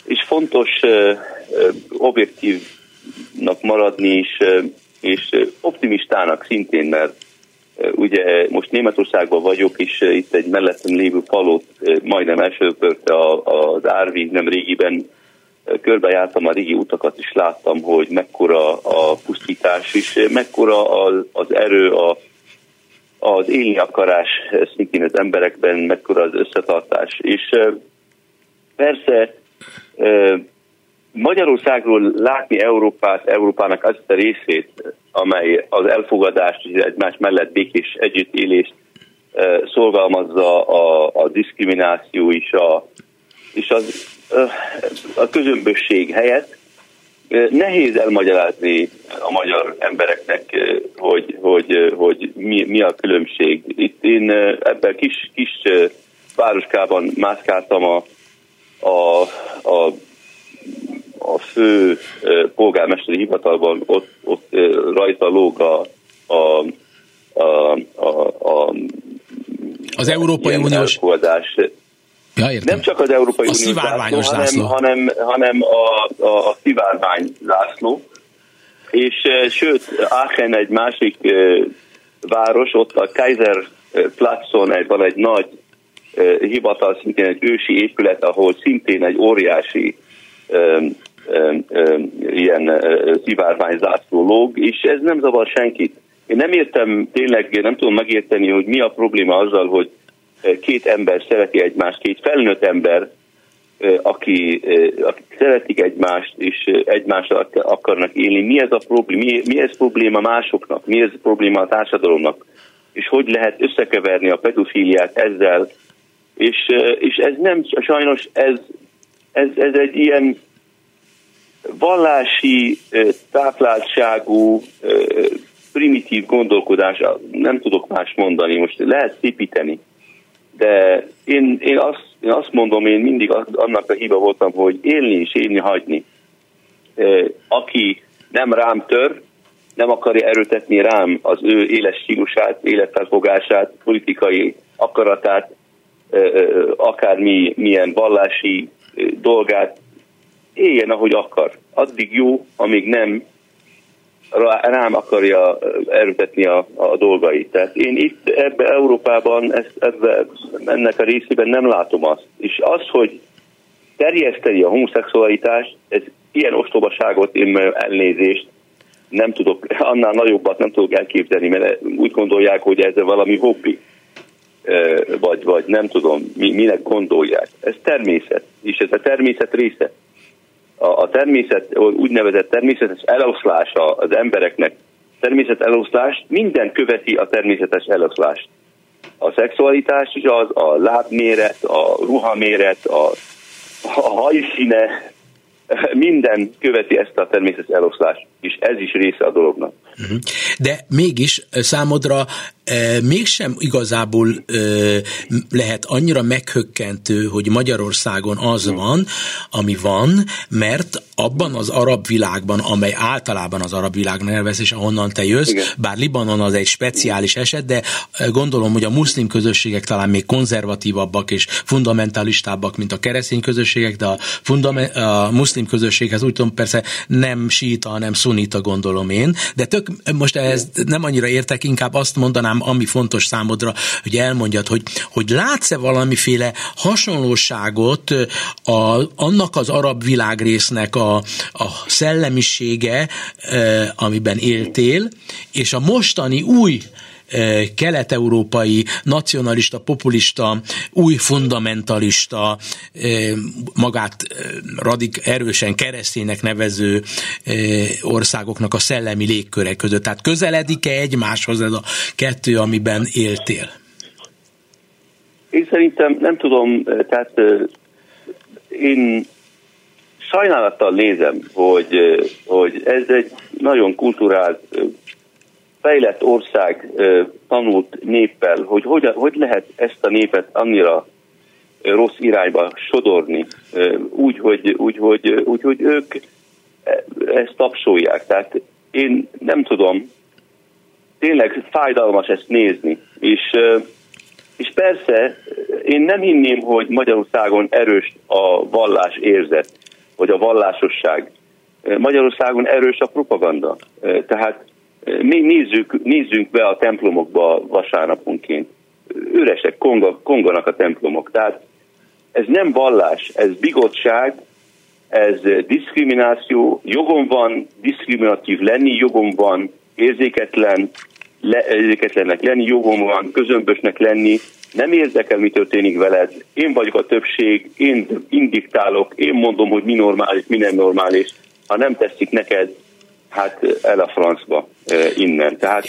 és fontos objektívnak maradni, és, és optimistának szintén, mert ugye most Németországban vagyok, és itt egy mellettem lévő falót majdnem elsőpörte az árvíz nem régiben, körbejártam a régi utakat, és láttam, hogy mekkora a pusztítás, és mekkora az, az erő, a, az élni akarás szintén az emberekben, mekkora az összetartás. És persze Magyarországról látni Európát, Európának azt a részét, amely az elfogadást, egymás mellett békés együttélést szorgalmazza a, a diszkrimináció és a, és az a közömbösség helyett nehéz elmagyarázni a magyar embereknek, hogy, hogy, hogy mi, mi a különbség. Itt én ebben kis, kis városkában mászkáltam a, a, a, a fő polgármesteri hivatalban, ott, ott rajta lóg a, a, a, a, a az Európai Uniós Ja, értem. Nem csak az Európai a Unió zászló, hanem, hanem, hanem a, a, a szivárvány zászló. És sőt, Aachen egy másik város, ott a Kaiser Platzon egy, van egy nagy hivatal, szintén egy ősi épület, ahol szintén egy óriási ilyen szivárvány zászló lóg, és ez nem zavar senkit. Én nem értem, tényleg nem tudom megérteni, hogy mi a probléma azzal, hogy két ember szereti egymást, két felnőtt ember, aki, akik szeretik egymást, és egymással akarnak élni. Mi ez a probléma? Mi, mi ez probléma másoknak? Mi ez a probléma a társadalomnak? És hogy lehet összekeverni a pedofíliát ezzel? És, és ez nem, sajnos ez, ez, ez egy ilyen vallási, tápláltságú, primitív gondolkodás, nem tudok más mondani, most lehet szépíteni de én, én, azt, én azt mondom, én mindig annak a hiba voltam, hogy élni és élni hagyni. Aki nem rám tör, nem akarja erőtetni rám az ő éles stílusát, életfelfogását, politikai akaratát, akármi milyen vallási dolgát, éljen, ahogy akar. Addig jó, amíg nem rám akarja erőtetni a, a dolgait. Tehát én itt ebbe Európában ezt, ebbe, ennek a részében nem látom azt. És az, hogy terjeszteni a homoszexualitást, ez ilyen ostobaságot, én elnézést nem tudok, annál nagyobbat nem tudok elképzelni, mert úgy gondolják, hogy ez valami hobbi, vagy, vagy nem tudom, minek gondolják. Ez természet, és ez a természet része a, a természet, úgynevezett természetes eloszlása az embereknek, természet eloszlás, minden követi a természetes eloszlást. A szexualitás is az, a lábméret, a ruhaméret, a, a hajszíne, minden követi ezt a természetes eloszlást. És ez is része a dolognak. Mhm. De mégis számodra mégsem igazából lehet annyira meghökkentő, hogy Magyarországon az van, ami van, mert abban az arab világban, amely általában az arab világ nevezés, és ahonnan te jössz, Igen. bár Libanon az egy speciális eset, de gondolom, hogy a muszlim közösségek talán még konzervatívabbak és fundamentalistábbak, mint a keresztény közösségek, de a, fundament, a muszlim közösséghez úgy tudom, persze nem síta, hanem szunita gondolom én, de tök, most ehhez nem annyira értek, inkább azt mondanám, ami fontos számodra, hogy elmondjad, hogy, hogy látsz-e valamiféle hasonlóságot a, annak az arab világrésznek a, a szellemisége, amiben éltél, és a mostani új kelet-európai nacionalista, populista, új fundamentalista, magát radik, erősen kereszténynek nevező országoknak a szellemi légköre között. Tehát közeledik-e egymáshoz ez a kettő, amiben éltél? Én szerintem nem tudom, tehát én sajnálattal nézem, hogy, hogy ez egy nagyon kulturált fejlett ország tanult néppel, hogy hogy, hogy lehet ezt a népet annyira rossz irányba sodorni, úgy, hogy, úgy, hogy, úgy, hogy ők ezt tapsolják. Tehát én nem tudom, tényleg fájdalmas ezt nézni. És, és persze én nem hinném, hogy Magyarországon erős a vallás érzet, vagy a vallásosság. Magyarországon erős a propaganda. Tehát mi nézzük, nézzünk be a templomokba vasárnaponként. Üresek, konga, konganak a templomok. Tehát ez nem vallás, ez bigottság, ez diszkrimináció, jogom van diszkriminatív lenni, jogom van érzéketlen, le, érzéketlennek lenni, jogom van közömbösnek lenni, nem érdekel, mi történik veled, én vagyok a többség, én indiktálok, én mondom, hogy mi normális, mi nem normális, ha nem teszik neked, hát el a francba innen. Tehát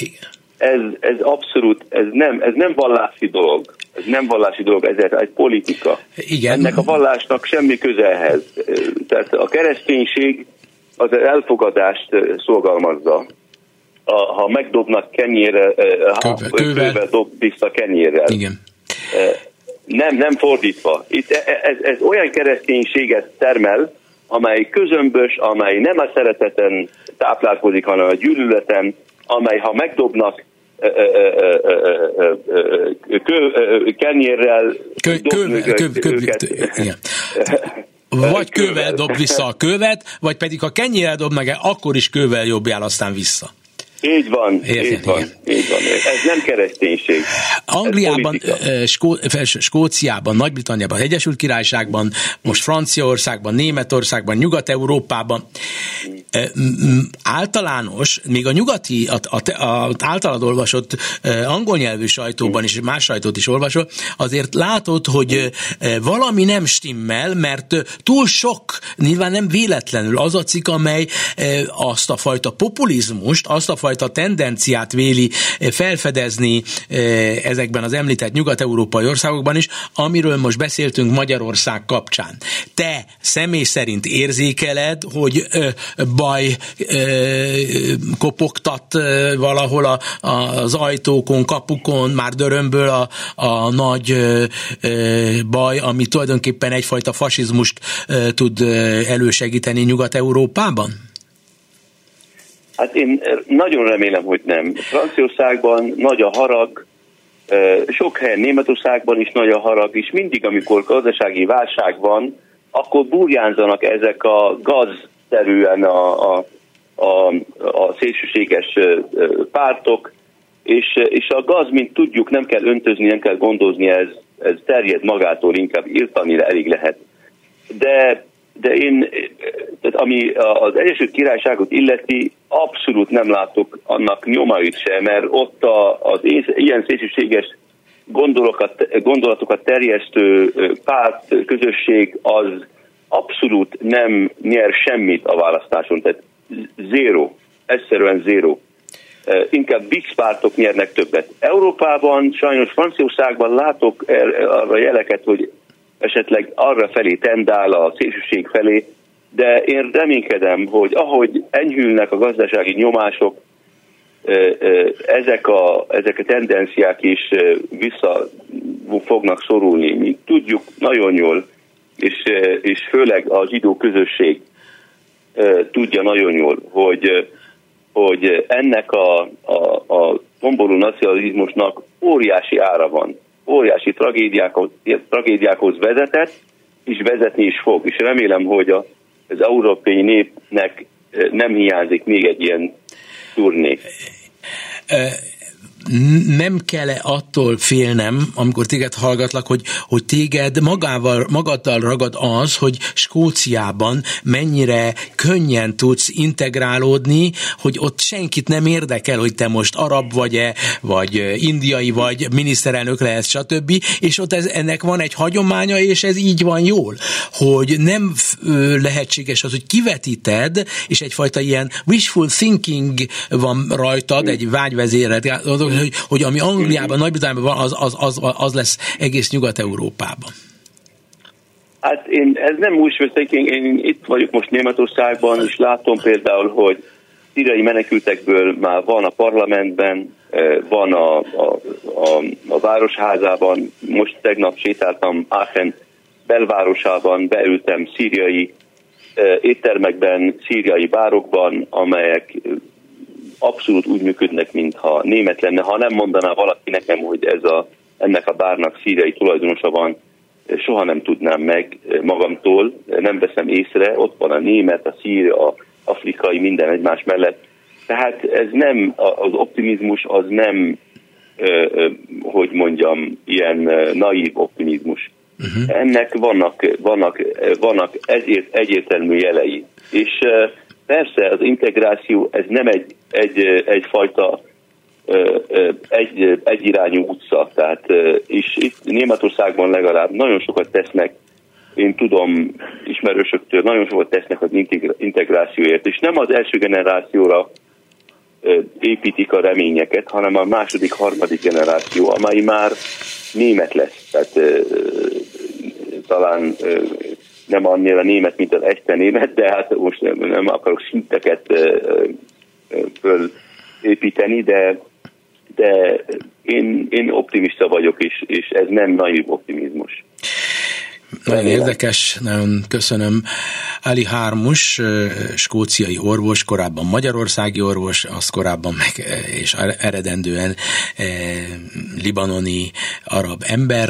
ez, ez abszolút, ez nem, ez nem vallási dolog. Ez nem vallási dolog, ez egy politika. Igen. Ennek a vallásnak semmi közelhez. Tehát a kereszténység az elfogadást szolgalmazza. A, ha megdobnak kenyére, ha kővel. kővel dob vissza kenyérrel. Igen. Nem, nem fordítva. Itt e, e, ez, ez olyan kereszténységet termel, amely közömbös, amely nem a szereteten táplálkozik, hanem a gyűlöleten, amely ha megdobnak kenyérrel vagy kővel dob vissza a követ, vagy pedig ha kenyérrel dobnak el, akkor is kővel jobbjál aztán vissza. Így van, Érted, így van, így van. Ez nem kereszténység. Angliában, Skó, Skóciában, Nagy-Britanniában, Egyesült Királyságban, most Franciaországban, Németországban, Nyugat-Európában általános, még a nyugati, a, a, a általad olvasott angol nyelvű sajtóban is, más sajtót is olvasol, azért látod, hogy valami nem stimmel, mert túl sok, nyilván nem véletlenül az a cikk, amely azt a fajta populizmust, azt a fajta fajta tendenciát véli eh, felfedezni eh, ezekben az említett nyugat-európai országokban is, amiről most beszéltünk Magyarország kapcsán. Te személy szerint érzékeled, hogy eh, baj kopogtat valahol a, az ajtókon, kapukon, már dörömből a, a nagy baj, ami tulajdonképpen egyfajta fasizmust tud elősegíteni Nyugat-Európában? Hát én nagyon remélem, hogy nem. Franciaországban nagy a harag, sok helyen Németországban is nagy a harag, és mindig, amikor gazdasági válság van, akkor burjánzanak ezek a gazterűen a, a, a, a szélsőséges pártok, és, és a gaz, mint tudjuk, nem kell öntözni, nem kell gondozni, ez, ez terjed magától, inkább írtani elég lehet. De de én, tehát ami az Egyesült Királyságot illeti, abszolút nem látok annak nyomait sem, mert ott a, az ilyen szélsőséges gondolokat, gondolatokat terjesztő párt, közösség az abszolút nem nyer semmit a választáson, tehát zéro, egyszerűen zéro. Inkább Bix pártok nyernek többet. Európában, sajnos Franciaországban látok er, arra jeleket, hogy esetleg arra felé tendál a szélsőség felé, de én reménykedem, hogy ahogy enyhülnek a gazdasági nyomások, ezek a, ezek a tendenciák is vissza fognak szorulni. Mi tudjuk nagyon jól, és, és főleg a zsidó közösség tudja nagyon jól, hogy, hogy ennek a, a, a tomboló nacionalizmusnak óriási ára van, óriási tragédiákhoz, tragédiákhoz vezetett, és vezetni is fog. És remélem, hogy a, az európai népnek nem hiányzik még egy ilyen turné nem kell -e attól félnem, amikor téged hallgatlak, hogy, hogy téged magával, magaddal ragad az, hogy Skóciában mennyire könnyen tudsz integrálódni, hogy ott senkit nem érdekel, hogy te most arab vagy-e, vagy indiai vagy, miniszterelnök lehetsz, stb. És ott ez, ennek van egy hagyománya, és ez így van jól, hogy nem lehetséges az, hogy kivetíted, és egyfajta ilyen wishful thinking van rajtad, egy vágyvezéret, hogy, hogy ami Angliában, Nagy-Britanniában van, az, az, az, az lesz egész Nyugat-Európában. Hát én, ez nem úgy én, én itt vagyok most Németországban, és látom például, hogy szíriai menekültekből már van a parlamentben, eh, van a, a, a, a városházában, most tegnap sétáltam Aachen belvárosában, beültem szíriai eh, éttermekben, szíriai bárokban, amelyek abszolút úgy működnek, mintha német lenne. Ha nem mondaná valaki nekem, hogy ez a, ennek a bárnak szíriai tulajdonosa van, soha nem tudnám meg magamtól, nem veszem észre, ott van a német, a szír, a afrikai, minden egymás mellett. Tehát ez nem, az optimizmus az nem, hogy mondjam, ilyen naív optimizmus. Uh-huh. Ennek vannak, vannak, vannak ezért egyértelmű jelei. És Persze az integráció ez nem egy, egy, egyfajta egy, egyirányú utca, tehát és itt Németországban legalább nagyon sokat tesznek, én tudom ismerősöktől, nagyon sokat tesznek az integrációért, és nem az első generációra építik a reményeket, hanem a második, harmadik generáció, amely már német lesz. Tehát talán nem annyira német, mint az este német, de hát most nem, nem akarok szinteket fölépíteni, de, de én, én optimista vagyok, és, és ez nem naív optimizmus. Nagyon érdekes, nagyon köszönöm. Ali Hármus, skóciai orvos, korábban magyarországi orvos, az korábban meg, és eredendően libanoni arab ember,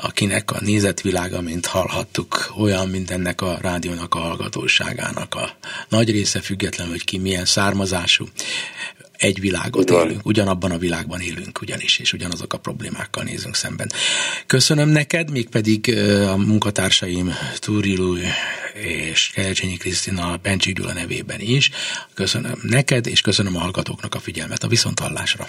akinek a nézetvilága, mint hallhattuk, olyan, mint ennek a rádiónak a hallgatóságának a nagy része, függetlenül, hogy ki milyen származású, egy világot Ugyan. élünk, ugyanabban a világban élünk ugyanis, és ugyanazok a problémákkal nézünk szemben. Köszönöm neked, mégpedig a munkatársaim Túrilú és Kelecsényi Krisztina Bencsik Gyula nevében is. Köszönöm neked, és köszönöm a hallgatóknak a figyelmet a viszonthallásra.